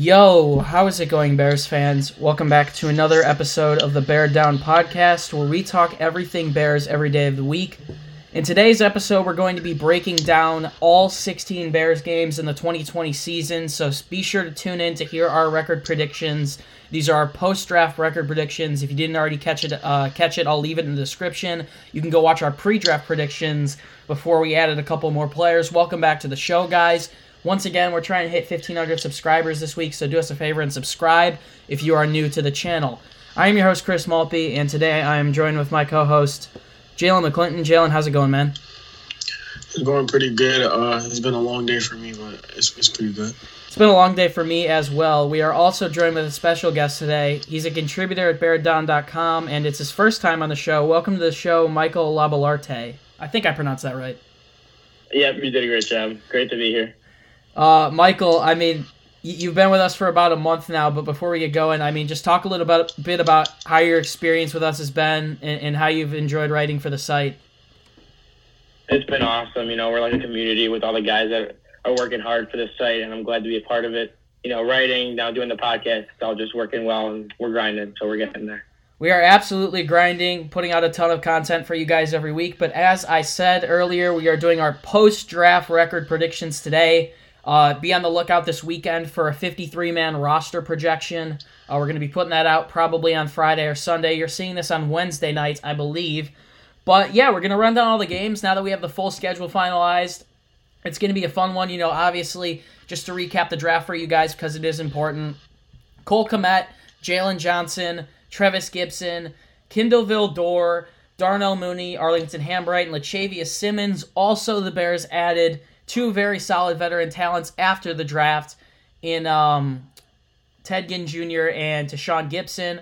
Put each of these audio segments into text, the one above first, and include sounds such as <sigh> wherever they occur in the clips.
Yo, how is it going, Bears fans? Welcome back to another episode of the Bear Down Podcast, where we talk everything Bears every day of the week. In today's episode, we're going to be breaking down all 16 Bears games in the 2020 season, so be sure to tune in to hear our record predictions. These are our post-draft record predictions. If you didn't already catch it, uh, catch it, I'll leave it in the description. You can go watch our pre-draft predictions before we added a couple more players. Welcome back to the show, guys. Once again, we're trying to hit 1,500 subscribers this week, so do us a favor and subscribe if you are new to the channel. I am your host, Chris Maltby, and today I am joined with my co-host, Jalen McClinton. Jalen, how's it going, man? It's going pretty good. Uh, it's been a long day for me, but it's, it's pretty good. It's been a long day for me as well. We are also joined with a special guest today. He's a contributor at BearDown.com, and it's his first time on the show. Welcome to the show, Michael Labalarte. I think I pronounced that right. Yep, you did a great job. Great to be here. Uh, Michael, I mean, you've been with us for about a month now, but before we get going, I mean, just talk a little bit, bit about how your experience with us has been and, and how you've enjoyed writing for the site. It's been awesome. You know, we're like a community with all the guys that are working hard for this site, and I'm glad to be a part of it. You know, writing, now doing the podcast, it's all just working well, and we're grinding, so we're getting there. We are absolutely grinding, putting out a ton of content for you guys every week. But as I said earlier, we are doing our post draft record predictions today. Uh, be on the lookout this weekend for a 53 man roster projection. Uh, we're going to be putting that out probably on Friday or Sunday. You're seeing this on Wednesday night, I believe. But yeah, we're going to run down all the games now that we have the full schedule finalized. It's going to be a fun one. You know, obviously, just to recap the draft for you guys because it is important. Cole Kmet, Jaylon Johnson, Trevis Gipson, Kindle Vildor, Darnell Mooney, Arlington Hambright, and Lachavious Simmons. Also, the Bears added two very solid veteran talents after the draft in um, Ted Ginn Jr. and Tashaun Gipson.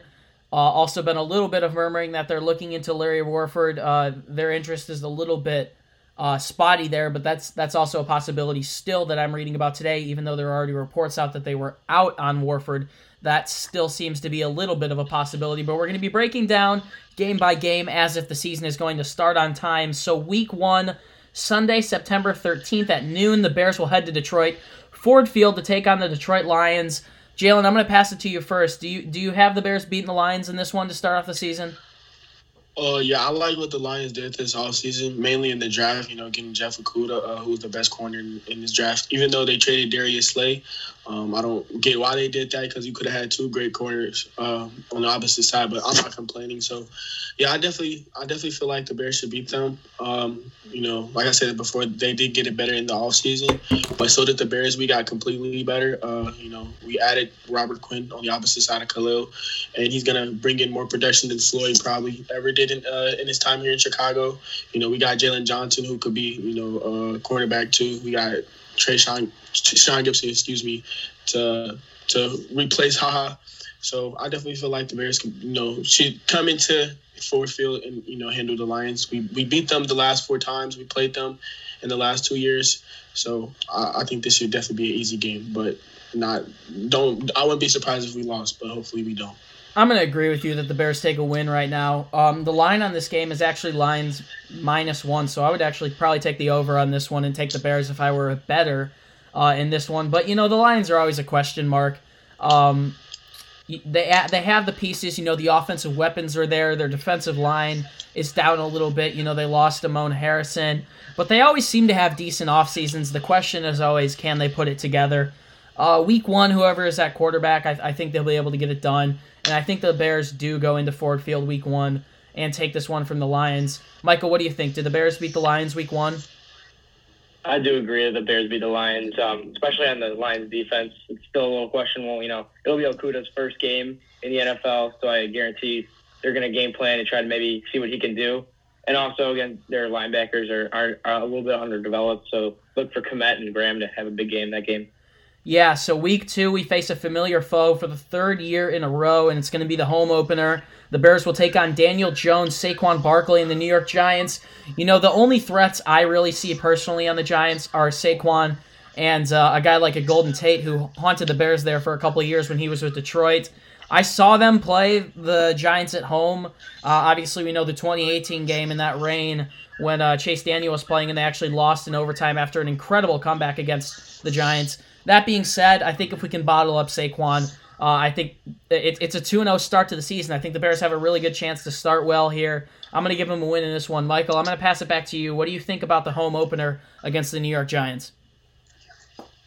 Uh, also, been a little bit of murmuring that they're looking into Larry Warford. Uh, their interest is a little bit uh, spotty there, but that's that's also a possibility still that I'm reading about today. Even though there are already reports out that they were out on Warford, that still seems to be a little bit of a possibility. But we're going to be breaking down game by game as if the season is going to start on time. So week one Sunday, September 13th at noon, the Bears will head to Detroit, Ford Field to take on the Detroit Lions. Jalen, I'm going to pass it to you first. Do you do you have the Bears beating the Lions in this one to start off the season? Uh, yeah, I like what the Lions did this offseason, mainly in the draft, you know, getting Jeff Okudah, uh, who's the best corner in, in, this draft. Even though they traded Darius Slay, um, I don't get why they did that because you could have had two great corners uh, on the opposite side, but I'm not complaining. So, yeah, I definitely I definitely feel like the Bears should beat them. Um, you know, like I said before, they did get it better in the offseason, but so did the Bears. We got completely better. Uh, you know, we added Robert Quinn on the opposite side of Khalil, and he's going to bring in more production than Floyd probably ever did in, uh, in his time here in Chicago. You know, we got Jaylon Johnson, who could be, you know, a cornerback too. We got Trey Sean, Sean Gipson, excuse me, to to replace Haha. So I definitely feel like the Bears, can, you know, should come into Ford Field and you know handle the Lions. We we beat them the last four times we played them in the last two years. So I, I think this should definitely be an easy game, but not don't. I wouldn't be surprised if we lost, but hopefully we don't. I'm going to agree with you that the Bears take a win right now. Um, the line on this game is actually Lions minus one, so I would actually probably take the over on this one and take the Bears if I were a better uh, in this one. But you know, the Lions are always a question mark. Um, they they have the pieces. You know, the offensive weapons are there. Their defensive line is down a little bit. You know, they lost Damon Harrison, but they always seem to have decent off seasons. The question is always, can they put it together? Uh, week one, whoever is at quarterback, I, I think they'll be able to get it done. And I think the Bears do go into Ford Field week one and take this one from the Lions. Michael, what do you think? Did the Bears beat the Lions week one? I do agree that the Bears beat the Lions, um, especially on the Lions defense. It's still a little questionable. You know, it'll be Okudah's first game in the NFL, so I guarantee they're going to game plan and try to maybe see what he can do. And also, again, their linebackers are, are, are a little bit underdeveloped, so look for Kmet and Graham to have a big game that game. Yeah, so week two, we face a familiar foe for the third year in a row, and it's going to be the home opener. The Bears will take on Daniel Jones, Saquon Barkley, and the New York Giants. You know, the only threats I really see personally on the Giants are Saquon and uh, a guy like a Golden Tate who haunted the Bears there for a couple of years when he was with Detroit. I saw them play the Giants at home. Uh, obviously, we know the 2018 game in that rain when uh, Chase Daniel was playing, and they actually lost in overtime after an incredible comeback against the Giants. That being said, I think if we can bottle up Saquon, uh, I think it, it's a 2 0 start to the season. I think the Bears have a really good chance to start well here. I'm going to give them a win in this one. Michael, I'm going to pass it back to you. What do you think about the home opener against the New York Giants?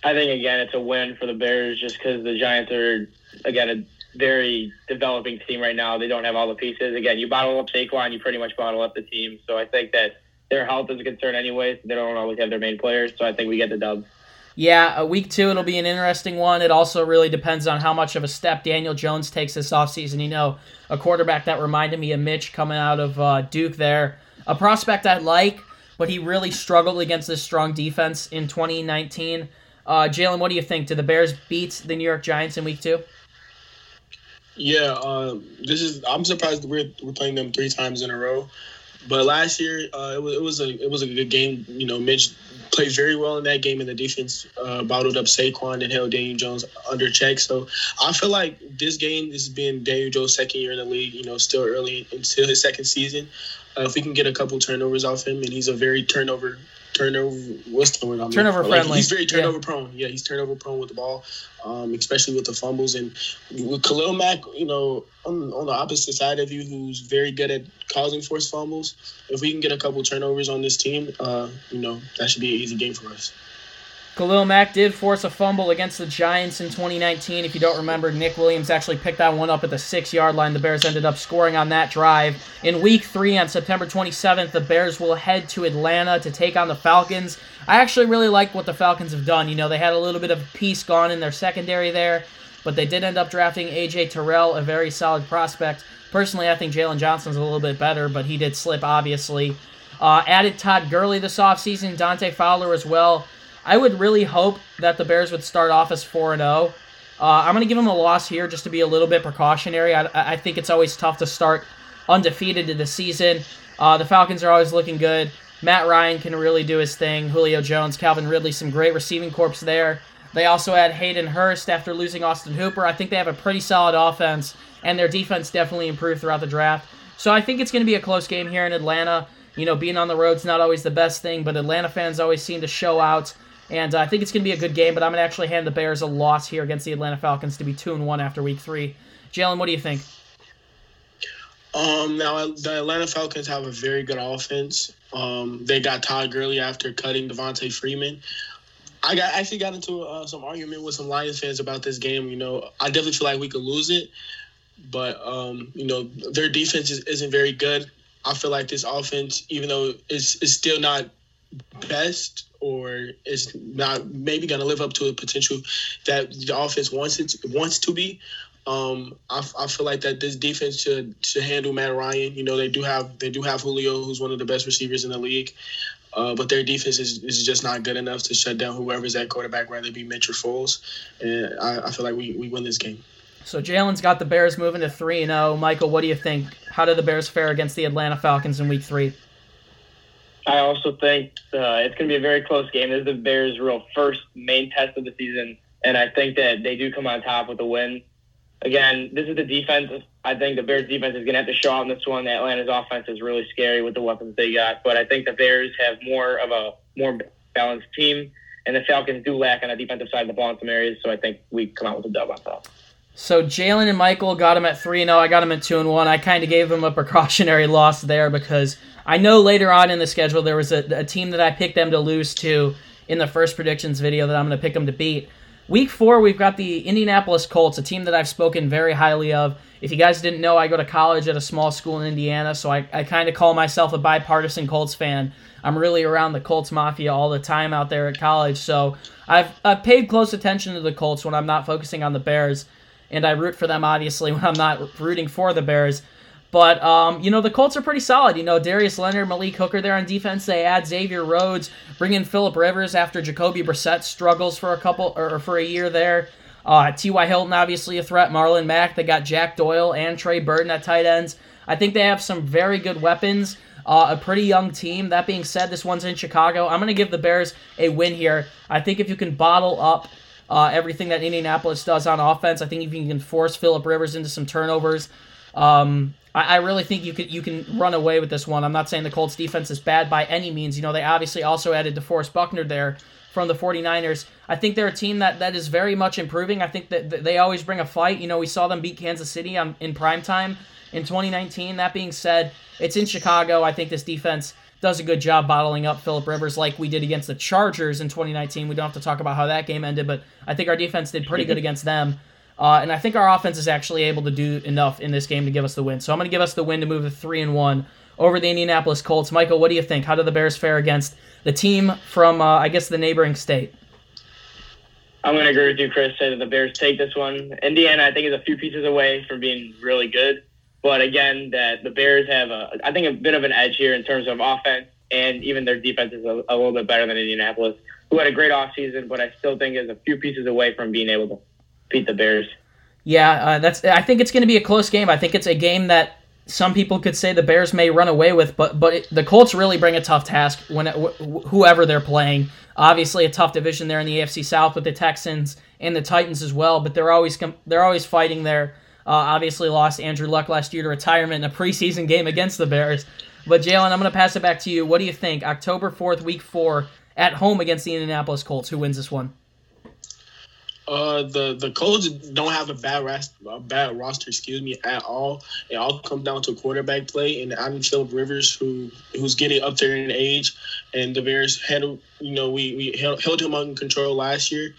I think, again, it's a win for the Bears just because the Giants are, again, a very developing team right now. They don't have all the pieces. Again, you bottle up Saquon, you pretty much bottle up the team. So I think that their health is a concern anyway. They don't always have their main players. So I think we get the dub. Yeah, a week two, it'll be an interesting one. It also really depends on how much of a step Daniel Jones takes this offseason. You know, a quarterback that reminded me of Mitch coming out of uh, Duke there. A prospect I like, but he really struggled against this strong defense in 2019. Uh, Jalen, what do you think? Did the Bears beat the New York Giants in week two? Yeah, um, this is. I'm surprised we're we're playing them three times in a row. But last year, uh, it was it was a it was a good game. You know, Mitch played very well in that game, and the defense uh, bottled up Saquon and held Daniel Jones under check. So I feel like this game is being Daniel Jones' second year in the league. You know, still early until his second season. Uh, if we can get a couple turnovers off him, and he's a very turnover turnover. What's the word? I'm turnover friendly. Like, he's very turnover yeah. prone. Yeah, he's turnover prone with the ball, um, especially with the fumbles. And with Khalil Mack, you know, on, on the opposite side of you, who's very good at causing forced fumbles. If we can get a couple turnovers on this team, uh, you know, that should be an easy game for us. Khalil Mack did force a fumble against the Giants in 2019. If you don't remember, Nick Williams actually picked that one up at the six yard line. The Bears ended up scoring on that drive. In week three on September 27th, the Bears will head to Atlanta to take on the Falcons. I actually really like what the Falcons have done. You know, they had a little bit of peace gone in their secondary there, but they did end up drafting A.J. Terrell, a very solid prospect. Personally, I think Jaylon Johnson's a little bit better, but he did slip, obviously. Uh, added Todd Gurley this offseason, Dante Fowler as well. I would really hope that the Bears would start off as 4 0. Uh, I'm going to give them a loss here just to be a little bit precautionary. I, I think it's always tough to start undefeated in the season. Uh, the Falcons are always looking good. Matt Ryan can really do his thing. Julio Jones, Calvin Ridley, some great receiving corps there. They also had Hayden Hurst after losing Austin Hooper. I think they have a pretty solid offense, and their defense definitely improved throughout the draft. So I think it's going to be a close game here in Atlanta. You know, being on the road's not always the best thing, but Atlanta fans always seem to show out. And uh, I think it's going to be a good game, but I'm going to actually hand the Bears a loss here against the Atlanta Falcons to be 2 and 1 after week three. Jalen, what do you think? Um, now the Atlanta Falcons have a very good offense. Um, they got Todd Gurley after cutting Devonta Freeman. I got actually got into uh, some argument with some Lions fans about this game. You know, I definitely feel like we could lose it, but um, you know their defense is, isn't very good. I feel like this offense, even though it's, it's still not best or is not maybe going to live up to the potential that the offense wants it to, wants to be. Um, I, I feel like that this defense should should handle Matt Ryan. You know, they do have they do have Julio, who's one of the best receivers in the league. Uh, but their defense is, is just not good enough to shut down whoever's at quarterback, whether it be Mitch or Foles. And I, I feel like we, we win this game. So Jalen's got the Bears moving to 3 and 0. Michael, what do you think? How did the Bears fare against the Atlanta Falcons in week three? I also think uh, it's going to be a very close game. This is the Bears' real first main test of the season, and I think that they do come on top with a win. Again, this is the defense. I think the Bears' defense is going to have to show in this one. Atlanta's offense is really scary with the weapons they got, but I think the Bears have more of a more balanced team, and the Falcons do lack on the defensive side of the ball in some areas. So I think we come out with a dub on top. So Jalen and Michael got him at three and zero. I got him at two and one. I kind of gave him a precautionary <laughs> loss there because I know later on in the schedule there was a, a team that I picked them to lose to in the first predictions video that I'm going to pick them to beat. Week four, we've got the Indianapolis Colts, a team that I've spoken very highly of. If you guys didn't know, I go to college at a small school in Indiana, so I, I kind of call myself a bipartisan Colts fan. I'm really around the Colts Mafia all the time out there at college, so I've, I've paid close attention to the Colts when I'm not focusing on the Bears, and I root for them, obviously, <laughs> when I'm not rooting for the Bears. But um, you know the Colts are pretty solid. You know Darius Leonard, Malik Hooker there on defense. They add Xavier Rhodes, bring in Philip Rivers after Jacoby Brissett struggles for a couple or for a year there. Uh, T.Y. Hilton obviously a threat. Marlon Mack. They got Jack Doyle and Trey Burton at tight ends. I think they have some very good weapons. Uh, a pretty young team. That being said, this one's in Chicago. I'm going to give the Bears a win here. I think if you can bottle up uh, everything that Indianapolis does on offense, I think if you can force Philip Rivers into some turnovers, um, I, I really think you can you can run away with this one. I'm not saying the Colts defense is bad by any means. You know, they obviously also added DeForest Buckner there from the 49ers. I think they're a team that, that is very much improving. I think that they always bring a fight. You know, we saw them beat Kansas City on, in prime time in 2019. That being said, it's in Chicago. I think this defense does a good job bottling up Philip Rivers like we did against the Chargers in 2019. We don't have to talk about how that game ended, but I think our defense did pretty good <laughs> against them. Uh, and I think our offense is actually able to do enough in this game to give us the win. So I'm going to give us the win to move to three and one over the Indianapolis Colts. Michael, what do you think? How did the Bears fare against the team from, uh, I guess, the neighboring state? I'm going to agree with you, Chris. Say that the Bears take this one. Indiana, I think, is a few pieces away from being really good. But again, that the Bears have a, I think, a bit of an edge here in terms of offense, and even their defense is a, a little bit better than Indianapolis, who had a great offseason, but I still think is a few pieces away from being able to beat the Bears. Yeah, uh, that's. I think it's going to be a close game. I think it's a game that some people could say the Bears may run away with, but but it, the Colts really bring a tough task when it, wh- whoever they're playing. Obviously, a tough division there in the AFC South with the Texans and the Titans as well, but they're always com- they're always fighting there. Uh, obviously, lost Andrew Luck last year to retirement in a preseason game against the Bears. But Jalen, I'm going to pass it back to you. What do you think? October 4th, Week Four, at home against the Indianapolis Colts. Who wins this one? Uh, the the Colts don't have a bad rast- a bad roster, excuse me, at all. It all comes down to quarterback play, and I'm Philip Rivers, who who's getting up there in age, and the Bears handled, you know, we we held, held him under control last year.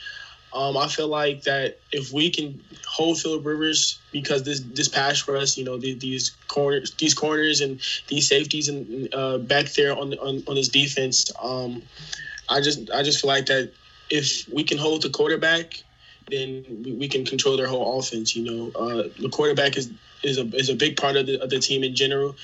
Um, I feel like that if we can hold Philip Rivers because this this pass rush, you know, the, these corners, these corners and these safeties and uh, back there on on on his defense, um, I just I just feel like that if we can hold the quarterback then we, can control their whole offense. You know, uh, the quarterback is is a is a big part of the of the team in general,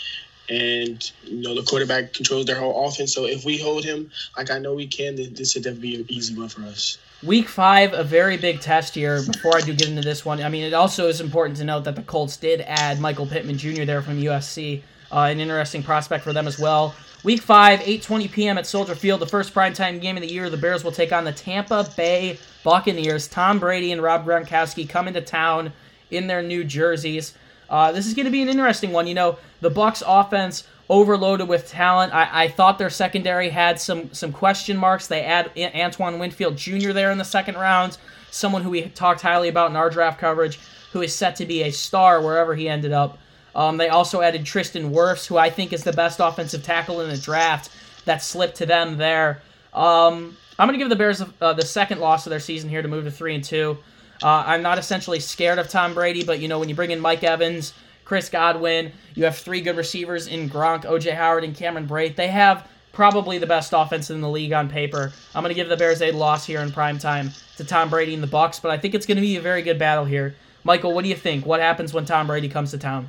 and you know the quarterback controls their whole offense. So if we hold him like I know we can, then this would definitely be an easy one for us. Week five, a very big test here. Before I do get into this one, I mean, it also is important to note that the Colts did add Michael Pittman Jr. there from USC, uh, an interesting prospect for them as well. Week 5, 8:20 p.m. at Soldier Field, the first primetime game of the year. The Bears will take on the Tampa Bay Buccaneers. Tom Brady and Rob Gronkowski come into town in their new jerseys. Uh, this is going to be an interesting one. You know, the Bucs offense overloaded with talent. I, I thought their secondary had some some question marks. They add Antoine Winfield Jr. there in the second round, someone who we talked highly about in our draft coverage, who is set to be a star wherever he ended up. Um, they also added Tristan Wirfs, who I think is the best offensive tackle in the draft. That slipped to them there. Um, I'm going to give the Bears uh, the second loss of their season here to move to three and two. Uh, I'm not essentially scared of Tom Brady, but you know when you bring in Mike Evans, Chris Godwin, you have three good receivers in Gronk, OJ Howard, and Cameron Brate. They have probably the best offense in the league on paper. I'm going to give the Bears a loss here in prime time to Tom Brady and the Bucs, but I think it's going to be a very good battle here. Michael, what do you think? What happens when Tom Brady comes to town?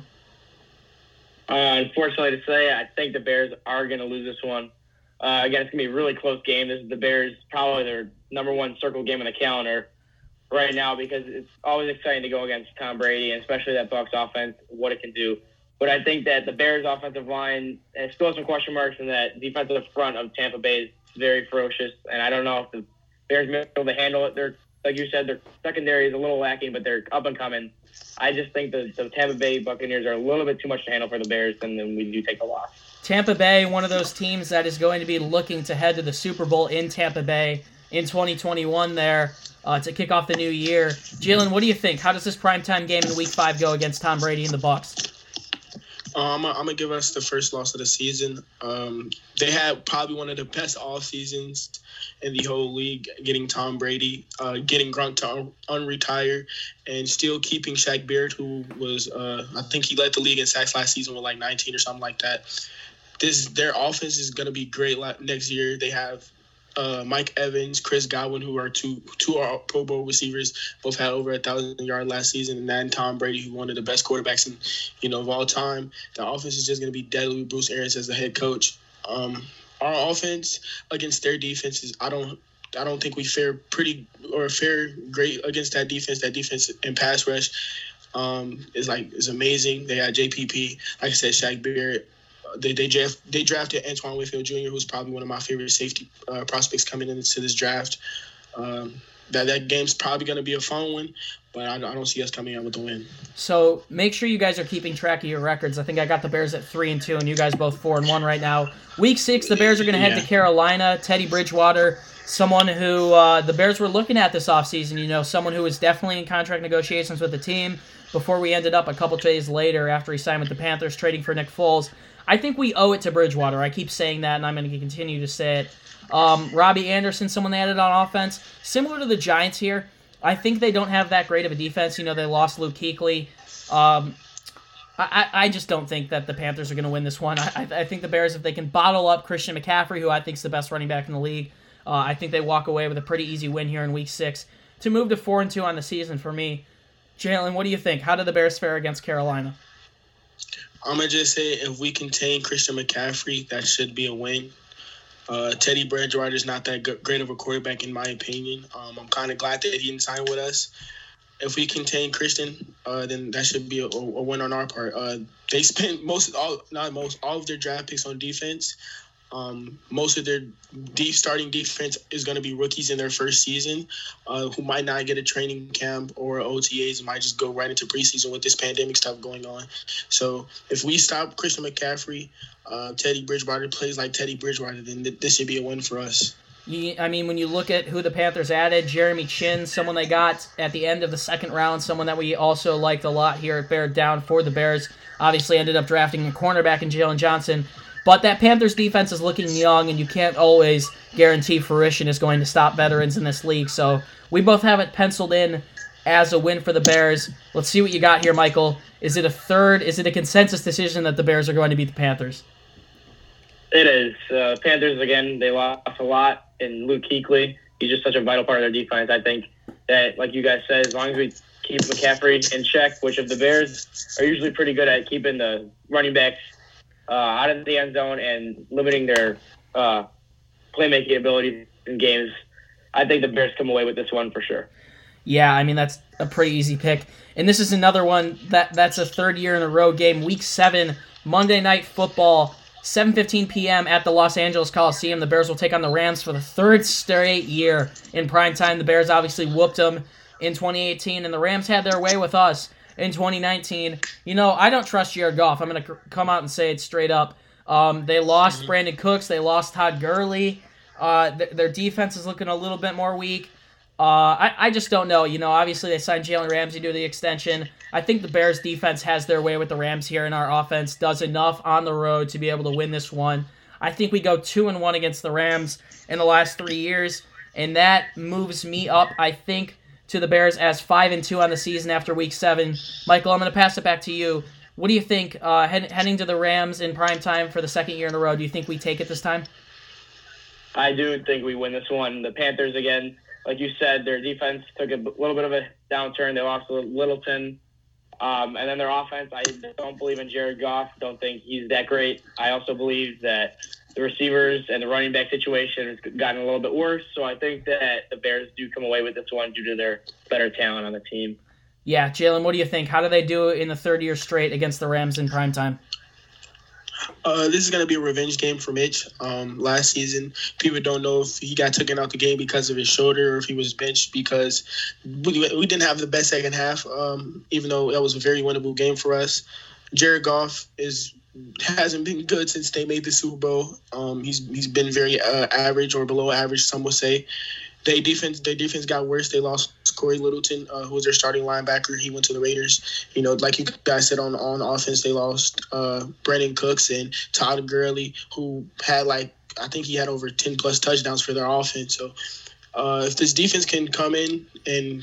Uh, unfortunately to say, I think the Bears are going to lose this one. Uh, again, it's going to be a really close game. This is the Bears, probably their number one circle game on the calendar right now because it's always exciting to go against Tom Brady and especially that Bucs offense, what it can do. But I think that the Bears offensive line has still some question marks and that defensive front of Tampa Bay is very ferocious. And I don't know if the Bears may be able to handle it. They're, like you said, their secondary is a little lacking, but they're up and coming. I just think the, the Tampa Bay Buccaneers are a little bit too much to handle for the Bears, and then we do take a loss. Tampa Bay, one of those teams that is going to be looking to head to the Super Bowl in Tampa Bay in 2021 there uh, to kick off the new year. Jalen, what do you think? How does this primetime game in Week 5 go against Tom Brady and the Bucs? Um, I'm gonna give us the first loss of the season. Um, they had probably one of the best off seasons in the whole league, getting Tom Brady, uh, getting Gronk to un- unretire, and still keeping Shaq Barrett, who was uh, I think he led the league in sacks last season with like 19 or something like that. This their offense is gonna be great next year. They have uh, Mike Evans, Chris Godwin, who are two two Pro Bowl receivers, both had over a thousand yard last season, and then Tom Brady, who one of the best quarterbacks in you know of all time. The offense is just going to be deadly. Bruce Arians as the head coach. Um, our offense against their defenses, I don't. I don't think we fare pretty or fare great against that defense. That defense and pass rush um, is like is amazing. They got JPP, like I said, Shaq Barrett, they they, draft, they drafted Antoine Winfield Jr., who's probably one of my favorite safety uh, prospects coming into this draft. Um, that that game's probably going to be a fun one, but I, I, don't see us coming out with the win. So make sure you guys are keeping track of your records. I think I got the Bears at three and two, and you guys both four and one right now. Week six, the Bears are going to head yeah. to Carolina. Teddy Bridgewater someone who uh, the Bears were looking at this offseason. You know, someone who was definitely in contract negotiations with the team before we ended up a couple days later after he signed with the Panthers, trading for Nick Foles. I think we owe it to Bridgewater. I keep saying that, and I'm going to continue to say it. Um, Robbie Anderson, someone they added on offense, similar to the Giants here. I think they don't have that great of a defense. You know, they lost Luke Kuechly. Um, I, I just don't think that the Panthers are going to win this one. I, I think the Bears, if they can bottle up Christian McCaffrey, who I think is the best running back in the league, uh, I think they walk away with a pretty easy win here in Week Six to move to four and two on the season for me. Jalen, what do you think? How did the Bears fare against Carolina? I'm gonna just say if we contain Christian McCaffrey, that should be a win. Uh, Teddy Bridgewater is not that great of a quarterback in my opinion. Um, I'm kind of glad that he didn't sign with us. If we contain Christian, uh, then that should be a, a win on our part. Uh, they spent most all not most all of their draft picks on defense. Um, most of their deep starting defense is going to be rookies in their first season uh, who might not get a training camp or OTAs and might just go right into preseason with this pandemic stuff going on. So if we stop Christian McCaffrey, uh, Teddy Bridgewater plays like Teddy Bridgewater, then th- this should be a win for us. I mean, when you look at who the Panthers added, Jeremy Chinn, someone they got at the end of the second round, someone that we also liked a lot here at Bear Down for the Bears. Obviously, ended up drafting a cornerback in Jaylon Johnson. But that Panthers defense is looking young, and you can't always guarantee fruition is going to stop veterans in this league. So we both have it penciled in as a win for the Bears. Let's see what you got here, Michael. Is it a third? Is it a consensus decision that the Bears are going to beat the Panthers? It is. Uh, Panthers, again, they lost a lot in Luke Kuechly. He's just such a vital part of their defense. I think that, like you guys said, as long as we keep McCaffrey in check, which of the Bears are usually pretty good at keeping the running backs uh, out of the end zone and limiting their uh, playmaking ability in games. I think the Bears come away with this one for sure. Yeah, I mean that's a pretty easy pick. And this is another one that that's a third year in a row game. Week 7, Monday night football, 7:15 p.m. at the Los Angeles Coliseum. The Bears will take on the Rams for the third straight year in prime time. The Bears obviously whooped them in 2018 and the Rams had their way with us in 2019. You know, I don't trust Jared Goff. I'm going to come out and say it straight up. Um, they lost mm-hmm. Brandin Cooks. They lost Todd Gurley. Uh, th- their defense is looking a little bit more weak. Uh, I, I just don't know. You know, obviously they signed Jalen Ramsey to the extension. I think the Bears defense has their way with the Rams here, and our offense does enough on the road to be able to win this one. I think we go two and one against the Rams in the last three years, and that moves me up. I think to the Bears as five and two on the season after Week Seven. Michael, I'm going to pass it back to you. What do you think uh, head, heading to the Rams in prime time for the second year in a row? Do you think we take it this time? I do think we win this one. The Panthers again, like you said, their defense took a little bit of a downturn. They lost Littleton. Um, and then their offense, I don't believe in Jared Goff. Don't think he's that great. I also believe that the receivers and the running back situation has gotten a little bit worse. So I think that the Bears do come away with this one due to their better talent on the team. Yeah, Jalen, what do you think? How do they do it in the third year straight against the Rams in prime time? Uh, this is going to be a revenge game for Mitch. Um, last season, people don't know if he got taken out the game because of his shoulder or if he was benched because we, we didn't have the best second half, um, even though that was a very winnable game for us. Jared Goff is hasn't been good since they made the Super Bowl. Um, he's he's been very uh, average or below average, some would say. They defense their defense got worse. They lost Cory Littleton, uh, who was their starting linebacker. He went to the Raiders. You know, like you guys said on on offense, they lost uh, Brandin Cooks and Todd Gurley, who had like I think he had over ten plus touchdowns for their offense. So uh, if this defense can come in and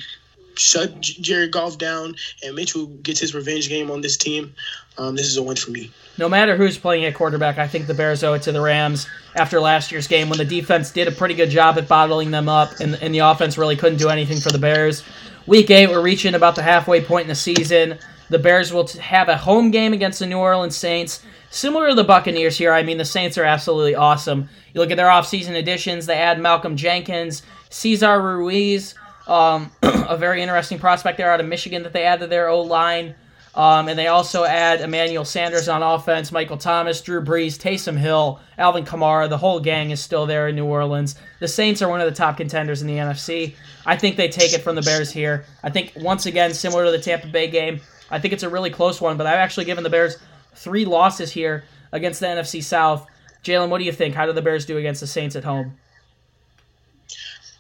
shut Jared Goff down and Mitchell gets his revenge game on this team, um, this is a win for me. No matter who's playing at quarterback, I think the Bears owe it to the Rams after last year's game when the defense did a pretty good job at bottling them up and, and the offense really couldn't do anything for the Bears. Week 8, we're reaching about the halfway point in the season. The Bears will have a home game against the New Orleans Saints. Similar to the Buccaneers here, I mean, the Saints are absolutely awesome. You look at their offseason additions, they add Malcolm Jenkins, Cesar Ruiz, um, <clears throat> a very interesting prospect there out of Michigan that they add to their O line. Um, and they also add Emmanuel Sanders on offense, Michael Thomas, Drew Brees, Taysom Hill, Alvin Kamara. The whole gang is still there in New Orleans. The Saints are one of the top contenders in the NFC. I think they take it from the Bears here. I think, once again, similar to the Tampa Bay game, I think it's a really close one, but I've actually given the Bears three losses here against the NFC South. Jalen, what do you think? How do the Bears do against the Saints at home?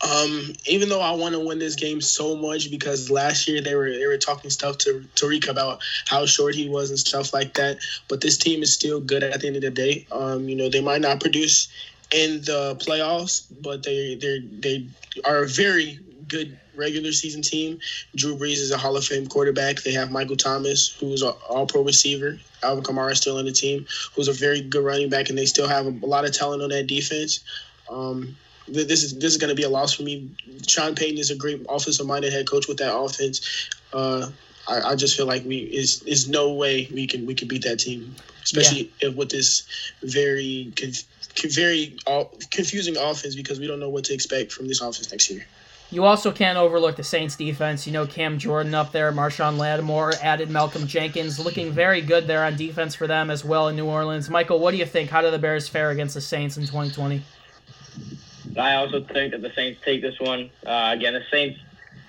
Um, even though I want to win this game so much because last year they were they were talking stuff to Tarik about how short he was and stuff like that. But this team is still good at the end of the day. Um, you know, they might not produce in the playoffs, but they they they are a very good regular season team. Drew Brees is a Hall of Fame quarterback. They have Michael Thomas, who's an All Pro receiver. Alvin Kamara is still on the team, who's a very good running back, and they still have a lot of talent on that defense. Um, this is this is going to be a loss for me. Sean Payton is a great offensive minded head coach with that offense. Uh, I, I, just feel like we is is no way we can we can beat that team, especially yeah. if with this very very confusing offense because we don't know what to expect from this offense next year. You also can't overlook the Saints defense. You know, Cam Jordan up there, Marshon Lattimore, added Malcolm Jenkins, looking very good there on defense for them as well in New Orleans. Michael, what do you think? How do the Bears fare against the Saints in 2020? I also think that the Saints take this one. Uh, again, the Saints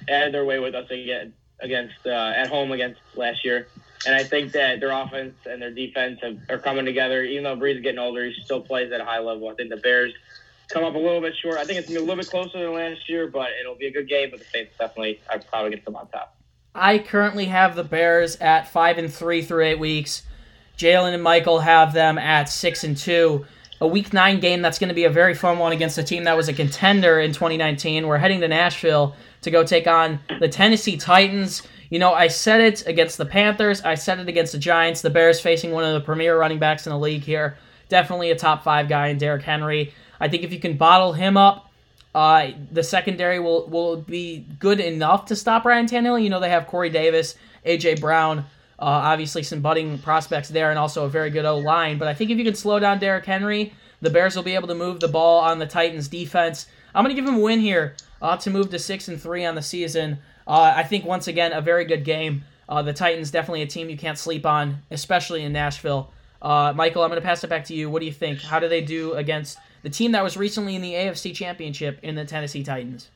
had their way with us again against uh, at home against last year, and I think that their offense and their defense have, are coming together. Even though Brees is getting older, he still plays at a high level. I think the Bears come up a little bit short. I think it's gonna be a little bit closer than last year, but it'll be a good game. But the Saints definitely, I probably get them on top. I currently have the Bears at five and three through eight weeks. Jalen and Michael have them at six and two a week nine game that's going to be a very fun one against a team that was a contender in 2019. We're heading to Nashville to go take on the Tennessee Titans. You know, I said it against the Panthers, I said it against the Giants. The Bears facing one of the premier running backs in the league here. Definitely a top five guy in Derrick Henry. I think if you can bottle him up, uh, the secondary will will be good enough to stop Ryan Tannehill. You know, they have Corey Davis, AJ Brown, uh, obviously, some budding prospects there, and also a very good O line. But I think if you can slow down Derrick Henry, the Bears will be able to move the ball on the Titans' defense. I'm going to give him a win here uh, to move to six and three on the season. Uh, I think once again a very good game. Uh, the Titans definitely a team you can't sleep on, especially in Nashville. Uh, Michael, I'm going to pass it back to you. What do you think? How do they do against the team that was recently in the AFC Championship in the Tennessee Titans?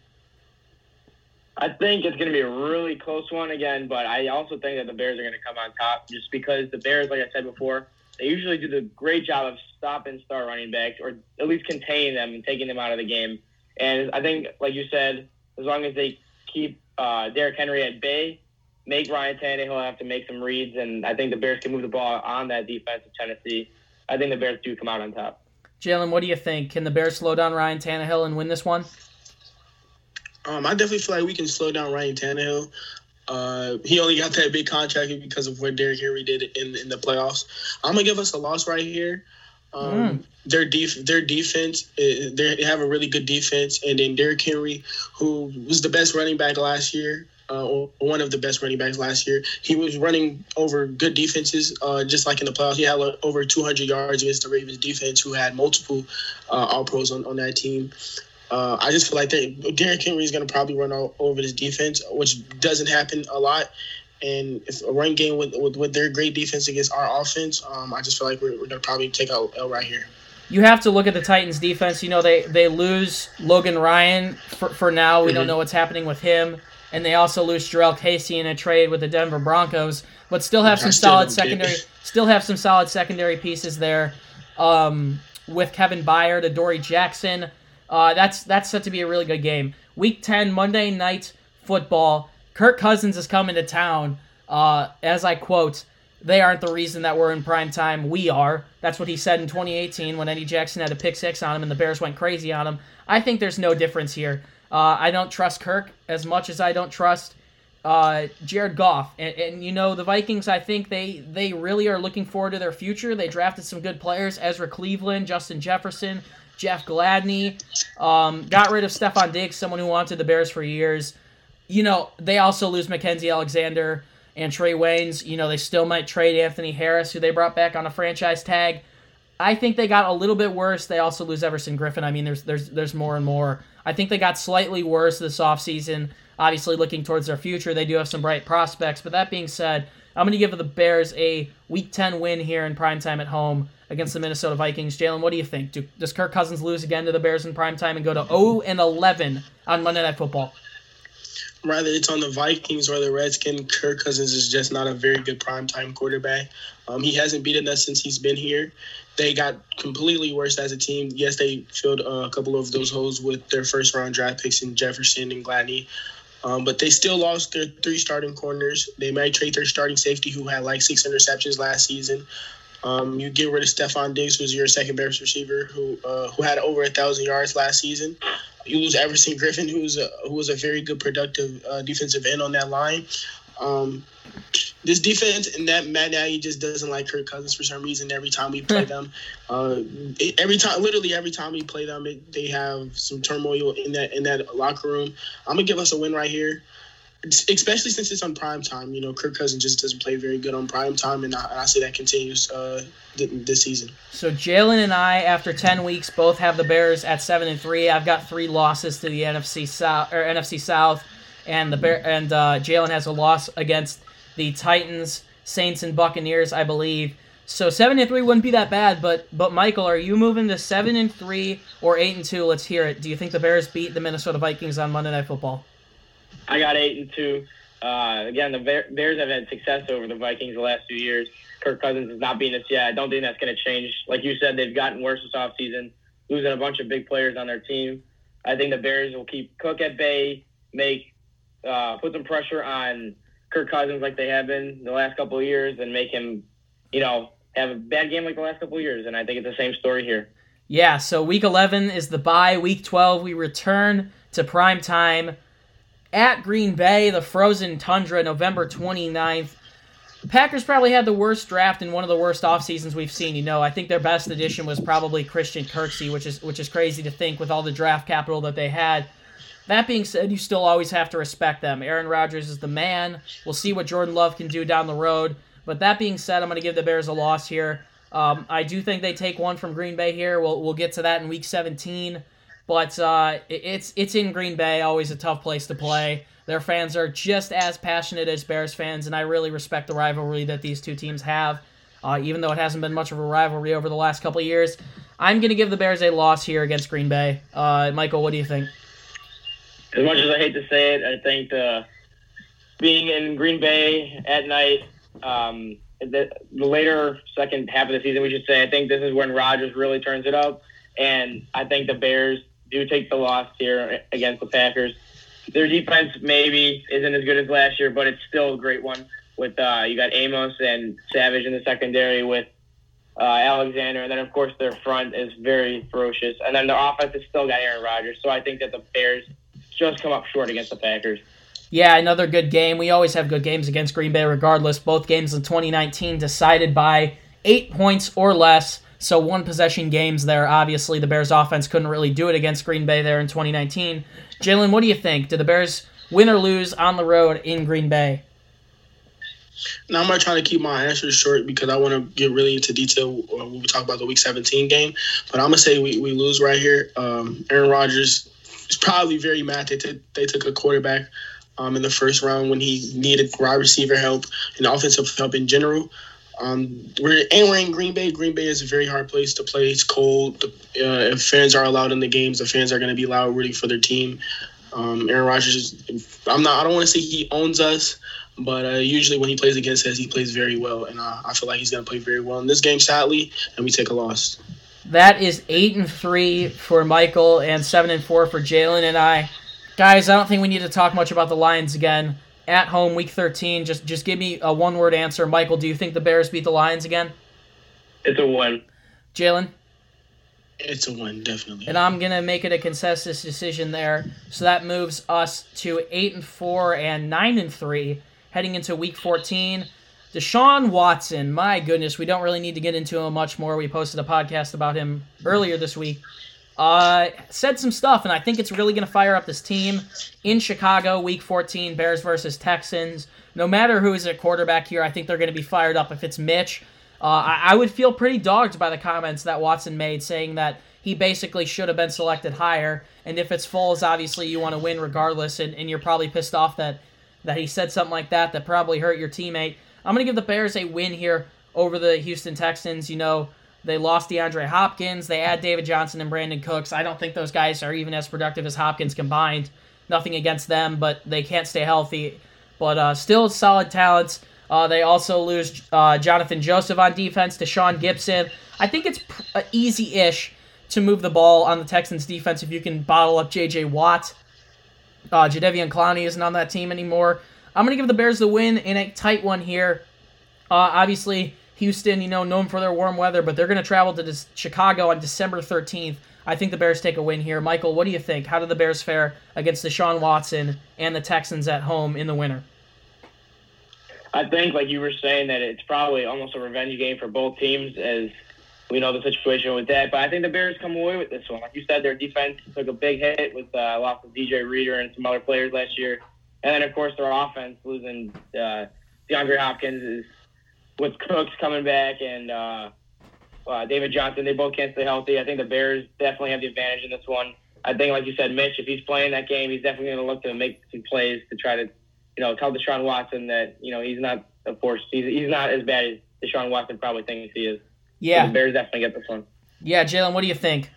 I think it's going to be a really close one again, but I also think that the Bears are going to come on top just because the Bears, like I said before, they usually do the great job of stopping star running backs or at least containing them and taking them out of the game. And I think, like you said, as long as they keep uh, Derrick Henry at bay, make Ryan Tannehill have to make some reads, and I think the Bears can move the ball on that defense of Tennessee. I think the Bears do come out on top. Jalen, what do you think? Can the Bears slow down Ryan Tannehill and win this one? Um, I definitely feel like we can slow down Ryan Tannehill. Uh, he only got that big contract because of what Derrick Henry did in in the playoffs. I'm gonna give us a loss right here. Um, mm. Their def- their defense, uh, they have a really good defense, and then Derrick Henry, who was the best running back last year, uh, or one of the best running backs last year. He was running over good defenses, uh, just like in the playoffs. He had like, over 200 yards against the Ravens defense, who had multiple uh, All Pros on, on that team. Uh, I just feel like Derrick Henry is going to probably run all over this defense, which doesn't happen a lot. And if a run game with, with, with their great defense against our offense, um, I just feel like we're, we're going to probably take out L right here. You have to look at the Titans defense. You know, they, they lose Logan Ryan for, for now. We mm-hmm. don't know what's happening with him. And they also lose Jurrell Casey in a trade with the Denver Broncos, but still have some solid secondary. Still have some solid secondary pieces there, um, with Kevin Byard, Adoree Jackson, uh, that's that's set to be a really good game. Week 10, Monday night football. Kirk Cousins is coming to town. Uh, as I quote, they aren't the reason that we're in prime time. We are. That's what he said in 2018 when Eddie Jackson had a pick six on him and the Bears went crazy on him. I think there's no difference here. Uh, I don't trust Kirk as much as I don't trust uh, Jared Goff. And, and, you know the Vikings. I think they they really are looking forward to their future. They drafted some good players: Ezra Cleveland, Justin Jefferson. Jeff Gladney. Um, got rid of Stefon Diggs, someone who wanted the Bears for years. You know, they also lose Mackensie Alexander and Trae Waynes. You know, they still might trade Anthony Harris, who they brought back on a franchise tag. I think they got a little bit worse. They also lose Everson Griffen. I mean, there's there's there's more and more. I think they got slightly worse this offseason. Obviously, looking towards their future, they do have some bright prospects. But that being said, I'm going to give the Bears a Week 10 win here in primetime at home against the Minnesota Vikings. Jalen, what do you think? Do, does Kirk Cousins lose again to the Bears in prime time and go to 0 and 11 on Monday Night Football? whether it's on the Vikings or the Redskins, Kirk Cousins is just not a very good primetime quarterback. Um, he hasn't beaten us since he's been here. They got completely worse as a team. Yes, they filled a couple of those holes with their first round draft picks in Jefferson and Gladney. Um, but they still lost their three starting corners. They might trade their starting safety, who had like six interceptions last season. Um, you get rid of Stefon Diggs, who's your second best receiver, who uh, who had over a thousand yards last season. You lose Everson Griffen, who's a, who was a very good productive uh, defensive end on that line. Um, this defense and that Matt Nagy just doesn't like Kirk Cousins for some reason. Every time we play them, uh, every time, literally every time we play them, it, they have some turmoil in that in that locker room. I'm gonna give us a win right here, especially since it's on prime time. You know, Kirk Cousins just doesn't play very good on prime time, and I, and I say that continues uh, this season. So Jalen and I, after ten weeks, both have the Bears at seven and three. I've got three losses to the NFC South or NFC South, and the Bear and uh, Jalen has a loss against the Titans, Saints, and Buccaneers, I believe. So seven and three wouldn't be that bad, but but Michael, are you moving to seven and three or eight and two? Let's hear it. Do you think the Bears beat the Minnesota Vikings on Monday Night Football? I got eight and two. Uh, again, the Bears have had success over the Vikings the last few years. Kirk Cousins is not beaten us yet. I don't think that's going to change. Like you said, they've gotten worse this offseason, losing a bunch of big players on their team. I think the Bears will keep Cook at bay, make uh, put some pressure on Kirk Cousins like they have been the last couple of years and make him, you know, have a bad game like the last couple of years. And I think it's the same story here. Yeah, so week 11 is the bye. Week 12, we return to prime time at Green Bay, the frozen tundra, November 29th. The Packers probably had the worst draft and one of the worst off seasons we've seen. You know, I think their best addition was probably Christian Kirksey, which is which is crazy to think with all the draft capital that they had. That being said, you still always have to respect them. Aaron Rodgers is the man. We'll see what Jordan Love can do down the road. But that being said, I'm going to give the Bears a loss here. Um, I do think they take one from Green Bay here. We'll, we'll get to that in Week 17. But uh, it's it's in Green Bay, always a tough place to play. Their fans are just as passionate as Bears fans, and I really respect the rivalry that these two teams have. Uh, even though it hasn't been much of a rivalry over the last couple years, I'm going to give the Bears a loss here against Green Bay. Uh, Michael, what do you think? As much as I hate to say it, I think the, being in Green Bay at night, um, the, the later second half of the season, we should say, I think this is when Rodgers really turns it up. And I think the Bears do take the loss here against the Packers. Their defense maybe isn't as good as last year, but it's still a great one. With uh, you got Amos and Savage in the secondary with uh, Alexander, and then of course their front is very ferocious, and then their offense has still got Aaron Rodgers. So I think that the Bears just come up short against the Packers. Yeah, another good game. We always have good games against Green Bay, regardless. Both games in 2019 decided by eight points or less. So one possession games there. Obviously, the Bears' offense couldn't really do it against Green Bay there in 2019. Jalen, what do you think? Did the Bears win or lose on the road in Green Bay? Now I'm gonna try to keep my answers short because I want to get really into detail when we talk about the Week 17 game. But I'm gonna say we, we lose right here. Um, Aaron Rodgers it's probably very mad they, t- they took a quarterback um, in the first round when he needed wide receiver help and offensive help in general. Um, we're and we're in Green Bay. Green Bay is a very hard place to play. It's cold. Uh, if fans are allowed in the games, the fans are going to be loud, rooting for their team. Um, Aaron Rodgers, I'm not. I don't want to say he owns us, but uh, usually when he plays against us, he plays very well, and uh, I feel like he's going to play very well in this game, sadly, and we take a loss. That is eight and three for Michael and seven and four for Jalen and I. Guys, I don't think we need to talk much about the Lions again. At home, week thirteen. Just just give me a one word answer. Michael, do you think the Bears beat the Lions again? It's a win. Jalen? It's a win, definitely. And I'm gonna make it a consensus decision there. So that moves us to eight and four and nine and three, heading into week fourteen. Deshaun Watson, my goodness, we don't really need to get into him much more. We posted a podcast about him earlier this week. Uh, said some stuff, and I think it's really going to fire up this team in Chicago, Week 14, Bears versus Texans. No matter who is at quarterback here, I think they're going to be fired up. If it's Mitch, uh, I, I would feel pretty dogged by the comments that Watson made, saying that he basically should have been selected higher. And if it's Foles, obviously you want to win regardless, and, and you're probably pissed off that that he said something like that that probably hurt your teammate. I'm going to give the Bears a win here over the Houston Texans. You know, they lost DeAndre Hopkins. They add David Johnson and Brandin Cooks. I don't think those guys are even as productive as Hopkins combined. Nothing against them, but they can't stay healthy. But uh, still solid talents. Uh, they also lose uh, Jonathan Joseph on defense to Sean Gibson. I think it's pr- uh, easy-ish to move the ball on the Texans defense if you can bottle up J.J. Watt. Uh, Jadeveon Clowney isn't on that team anymore. I'm going to give the Bears the win in a tight one here. Uh, obviously, Houston, you know, known for their warm weather, but they're going to travel to Chicago on December 13th. I think the Bears take a win here. Michael, what do you think? How did the Bears fare against Deshaun Watson and the Texans at home in the winter? I think, like you were saying, that it's probably almost a revenge game for both teams as we know the situation with that. But I think the Bears come away with this one. Like you said, their defense took a big hit with uh, loss of DJ Reader and some other players last year. And then, of course, their offense losing uh, DeAndre Hopkins is with Cooks coming back and uh, uh, David Johnson. They both can't stay healthy. I think the Bears definitely have the advantage in this one. I think, like you said, Mitch, if he's playing that game, he's definitely going to look to make some plays to try to, you know, tell Deshaun Watson that you know he's not, of course, he's he's not as bad as Deshaun Watson probably thinks he is. Yeah, so the Bears definitely get this one. Yeah, Jalen, what do you think?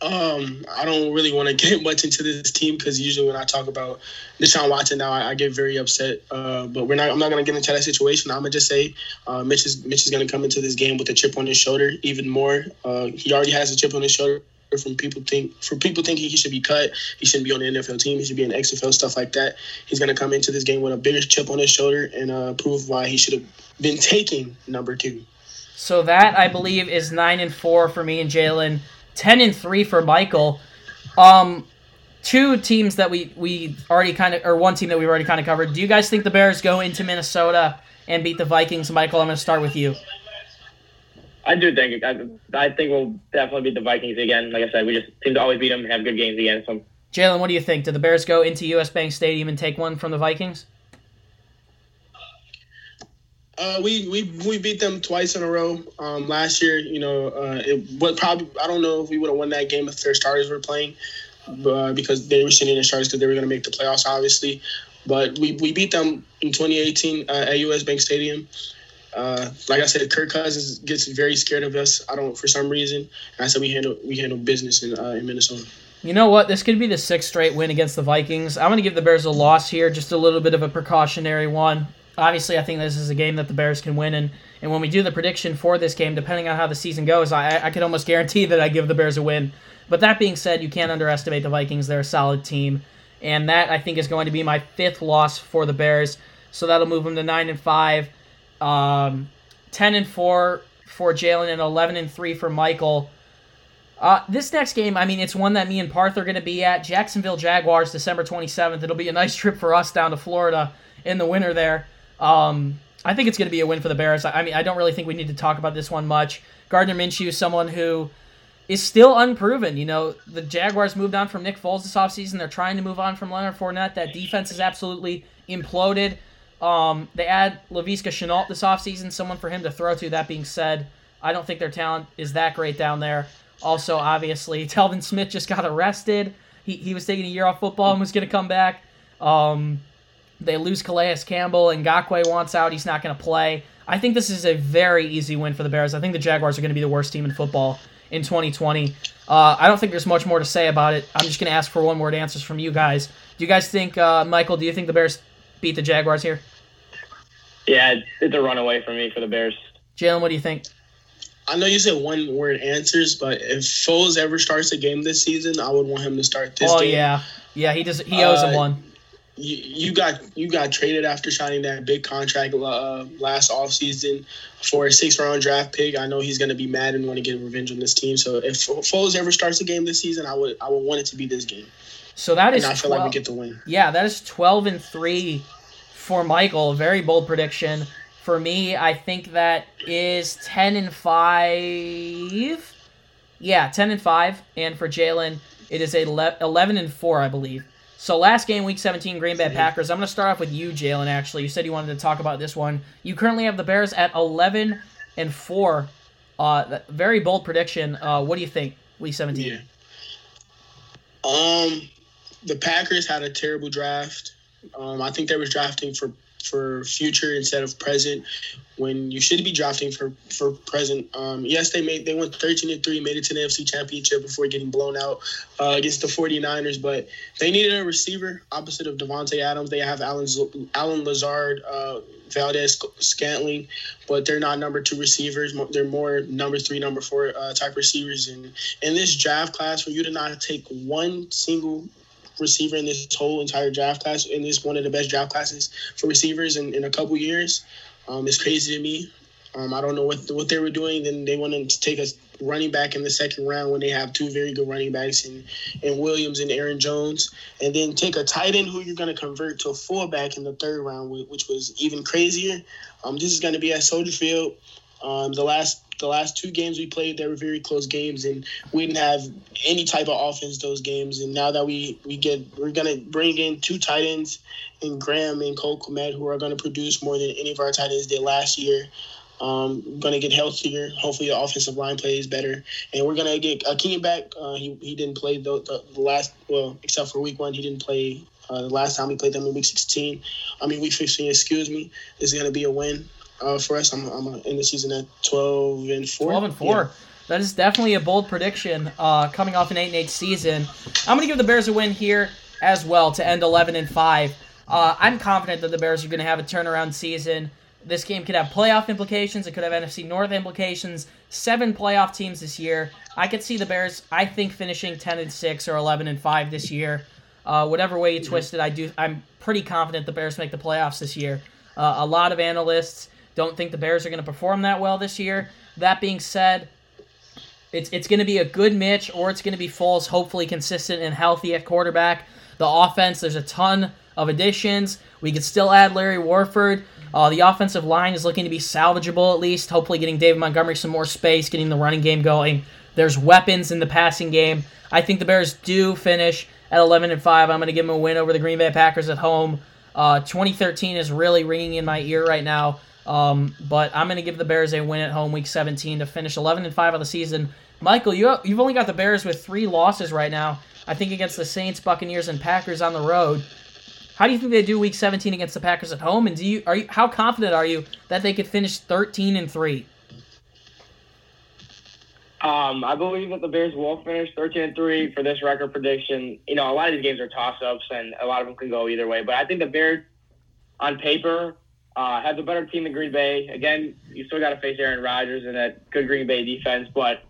Um, I don't really want to <laughs> get much into this team because usually when I talk about Deshaun Watson now, I, I get very upset. Uh, but we're not. I'm not going to get into that situation. I'm gonna just say uh, Mitch is Mitch is going to come into this game with a chip on his shoulder, even more. Uh, he already has a chip on his shoulder. From people think, for people thinking he should be cut, he shouldn't be on the NFL team. He should be in XFL stuff like that. He's going to come into this game with a bigger chip on his shoulder and uh, prove why he should have been taking number two. So that I believe is nine and four for me and Jalen. 10 and 3 for Michael. Um, two teams that we we already kind of or one team that we've already kind of covered. Do you guys think the Bears go into Minnesota and beat the Vikings? Michael, I'm going to start with you. I do think I, I think we'll definitely beat the Vikings again. Like I said, we just seem to always beat them, and have good games against them. Jalen, what do you think? Do the Bears go into US Bank Stadium and take one from the Vikings? Uh, we, we we beat them twice in a row. Um, last year, you know, uh, it would probably I don't know if we would have won that game if their starters were playing, uh, because they were sitting in starters because they were going to make the playoffs, obviously. But we, we beat them in 2018 uh, at US Bank Stadium. Uh, like I said, Kirk Cousins gets very scared of us. I don't for some reason. And I said we handle we handle business in uh, in Minnesota. You know what? This could be the sixth straight win against the Vikings. I'm going to give the Bears a loss here, just a little bit of a precautionary one obviously, I think this is a game that the Bears can win. And, and when we do the prediction for this game, depending on how the season goes, I, I could almost guarantee that I give the Bears a win. But that being said, you can't underestimate the Vikings. They're a solid team. And that, I think, is going to be my fifth loss for the Bears. So that'll move them to 9 and 5, um, 10 and 4 for Jalen, and 11 and 3 for Michael. Uh, this next game, I mean, it's one that me and Parth are going to be at. Jacksonville Jaguars, December 27th. It'll be a nice trip for us down to Florida in the winter there. Um, I think it's going to be a win for the Bears. I, I mean, I don't really think we need to talk about this one much. Gardner Minshew, someone who is still unproven. You know, the Jaguars moved on from Nick Foles this offseason. They're trying to move on from Leonard Fournette. That defense is absolutely imploded. Um, they add Laviska Shenault this offseason, someone for him to throw to. That being said, I don't think their talent is that great down there. Also, obviously, <laughs> Telvin Smith just got arrested. He, he was taking a year off football and was going to come back. Um, they lose Calais Campbell and Ngakoue wants out. He's not going to play. I think this is a very easy win for the Bears. I think the Jaguars are going to be the worst team in football in 2020. Uh, I don't think there's much more to say about it. I'm just going to ask for one word answers from you guys. Do you guys think, uh, Michael, do you think the Bears beat the Jaguars here? Yeah, it's a runaway for me for the Bears. Jalen, what do you think? I know you said one word answers, but if Foles ever starts a game this season, I would want him to start this oh, game. yeah. Yeah, he does. He owes uh, him one you, you got you got traded after signing that big contract uh, last offseason for a six round draft pick. I know he's going to be mad and want to get revenge on this team. So if Foles ever starts a game this season, I would I would want it to be this game. So that is. And I feel 12, like we get the win. Yeah, that is twelve and three for Michael. Very bold prediction. For me, I think that is ten and five. Yeah, ten and five, and for Jalen, it is a eleven and four, I believe. So last game, week 17, Green Bay Packers. I'm going to start off with you, Jalen. Actually, you said you wanted to talk about this one. You currently have the Bears at 11 and four. Uh, very bold prediction. Uh, what do you think, week 17? Yeah. Um, the Packers had a terrible draft. Um, I think they were drafting for for future instead of present when you should be drafting for for present. Um, yes, they made they went 13 and 3, made it to the NFC Championship before getting blown out uh, against the 49ers, but they needed a receiver opposite of Davante Adams. They have Allen Allen Lazard, uh, Valdes Scantling, but they're not number two receivers. They're more number three, number four uh, type receivers. And in this draft class, for you to not take one single receiver in this whole entire draft class, and this one of the best draft classes for receivers in, in a couple years. Um, it's crazy to me. Um, I don't know what what they were doing. Then they wanted to take a running back in the second round when they have two very good running backs in, in Williams and Aaron Jones, and then take a tight end who you're going to convert to a fullback in the third round, which was even crazier. Um, this is going to be at Soldier Field. Um, the last the last two games we played, they were very close games, and we didn't have any type of offense those games. And now that we we get, we're gonna bring in two tight ends, and Graham and Cole Kmet, who are gonna produce more than any of our tight ends did last year. Um, going to get healthier. Hopefully, the offensive line plays better, and we're going to get Akiem back. Uh, he he didn't play the, the, the, last well, except for week one, he didn't play. Uh, the last time we played them in week 16, I mean week 15. Excuse me. This is going to be a win uh, for us. I'm, I'm in the season at 12 and 4. 12 and 4. Yeah. That is definitely a bold prediction uh, coming off an 8 and 8 season. I'm going to give the Bears a win here as well to end 11 and 5. Uh, I'm confident that the Bears are going to have a turnaround season. This game could have playoff implications. It could have NFC North implications. Seven playoff teams this year. I could see the Bears. I think finishing 10 and 6 or 11 and 5 this year. Uh, whatever way you twist it, I do. I'm pretty confident the Bears make the playoffs this year. Uh, a lot of analysts don't think the Bears are going to perform that well this year. That being said, it's it's going to be a good Mitch or it's going to be Foles, hopefully consistent and healthy at quarterback. The offense, there's a ton of additions. We could still add Larry Warford. Uh, the offensive line is looking to be salvageable at least. Hopefully, getting David Montgomery some more space, getting the running game going. There's weapons in the passing game. I think the Bears do finish at 11 and 5. I'm going to give them a win over the Green Bay Packers at home. Uh, 2013 is really ringing in my ear right now. Um, but I'm going to give the Bears a win at home week 17 to finish 11 and 5 of the season. Michael, you you've only got the Bears with three losses right now. I think against the Saints, Buccaneers, and Packers on the road. How do you think they do week 17 against the Packers at home? And do you are you how confident are you that they could finish 13 and 3? Um, I believe that the Bears will finish 13 and 3 for this record prediction. You know, a lot of these games are toss ups and a lot of them can go either way, but I think the Bears on paper uh, has a better team than Green Bay. Again, you still got to face Aaron Rodgers and that good Green Bay defense. But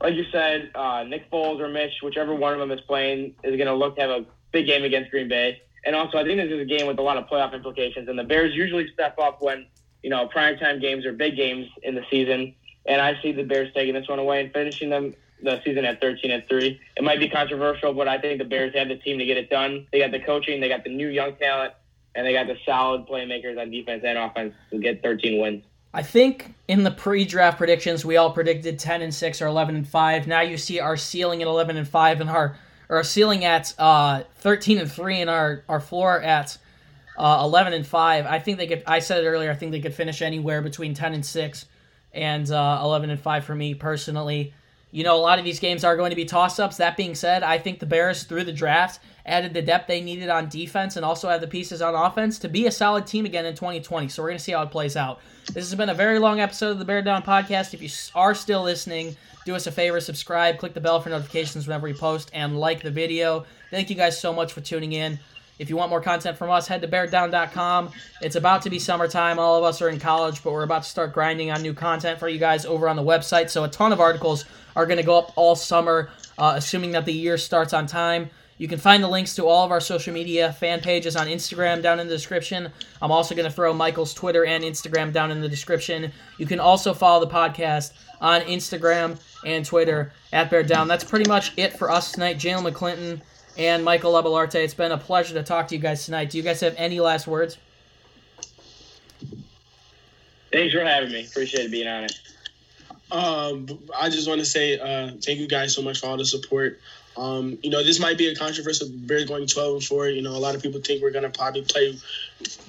like you said, uh, Nick Foles or Mitch, whichever one of them is playing, is going to look to have a big game against Green Bay. And also, I think this is a game with a lot of playoff implications. And the Bears usually step up when you know primetime games or big games in the season. And I see the Bears taking this one away and finishing them the season at 13 and 3. It might be controversial, but I think the Bears have the team to get it done. They got the coaching, they got the new young talent, and they got the solid playmakers on defense and offense to get 13 wins. I think in the pre-draft predictions we all predicted 10 and 6 or 11 and 5. Now you see our ceiling at 11 and 5 and our or our ceiling at uh, 13 and 3 and our our floor at uh, 11 and 5. I think they could I said it earlier, I think they could finish anywhere between 10 and 6 and uh, 11 and 5 for me personally. You know, a lot of these games are going to be toss ups. That being said, I think the Bears through the draft added the depth they needed on defense and also had the pieces on offense to be a solid team again in 2020. So we're going to see how it plays out. This has been a very long episode of the Bear Down podcast. If you are still listening, do us a favor, subscribe, click the bell for notifications whenever we post, and like the video. Thank you guys so much for tuning in. If you want more content from us, head to beardown.com. It's about to be summertime. All of us are in college, but we're about to start grinding on new content for you guys over on the website. So a ton of articles are going to go up all summer, uh, assuming that the year starts on time. You can find the links to all of our social media fan pages on Instagram down in the description. I'm also going to throw Michael's Twitter and Instagram down in the description. You can also follow the podcast on Instagram and Twitter at Bear Down. That's pretty much it for us tonight. Jalen McClinton and Michael Labellarte. It's been a pleasure to talk to you guys tonight. Do you guys have any last words? Thanks for having me. Appreciate being on it. Um, I just want to say uh, thank you guys so much for all the support. Um, you know, this might be a controversial Bears going 12 and 4. You know, a lot of people think we're going to probably play,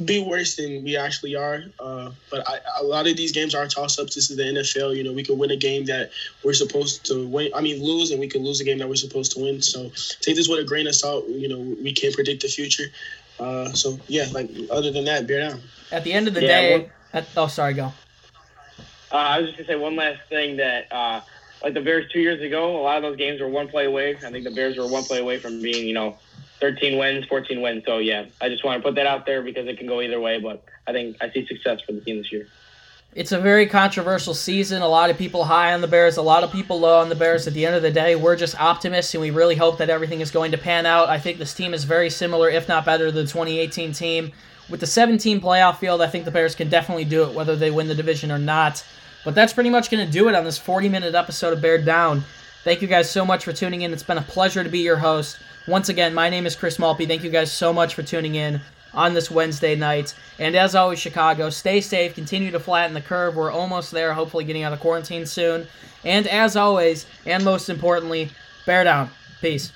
be worse than we actually are. Uh, but I, a lot of these games are toss ups. This is the NFL. You know, we could win a game that we're supposed to win. I mean, lose, and we could lose a game that we're supposed to win. So take this with a grain of salt. You know, we can't predict the future. Uh, so yeah, like other than that, bear down. At the end of the Yeah, day, well- at, oh sorry, go. Uh, I was just gonna say one last thing that uh, like the Bears two years ago, a lot of those games were one play away. I think the Bears were one play away from being you know 13 wins, 14 wins. So yeah, I just want to put that out there because it can go either way. But I think I see success for the team this year. It's a very controversial season. A lot of people high on the Bears, a lot of people low on the Bears. At the end of the day, we're just optimists, and we really hope that everything is going to pan out. I think this team is very similar, if not better, to the 2018 team. With the 17 playoff field, I think the Bears can definitely do it, whether they win the division or not. But that's pretty much going to do it on this 40 minute episode of Bear Down. Thank you guys so much for tuning in. It's been a pleasure to be your host. Once again, my name is Chris Malpe. Thank you guys so much for tuning in on this Wednesday night. And as always, Chicago, stay safe, continue to flatten the curve. We're almost there, hopefully getting out of quarantine soon. And as always, and most importantly, bear down. Peace.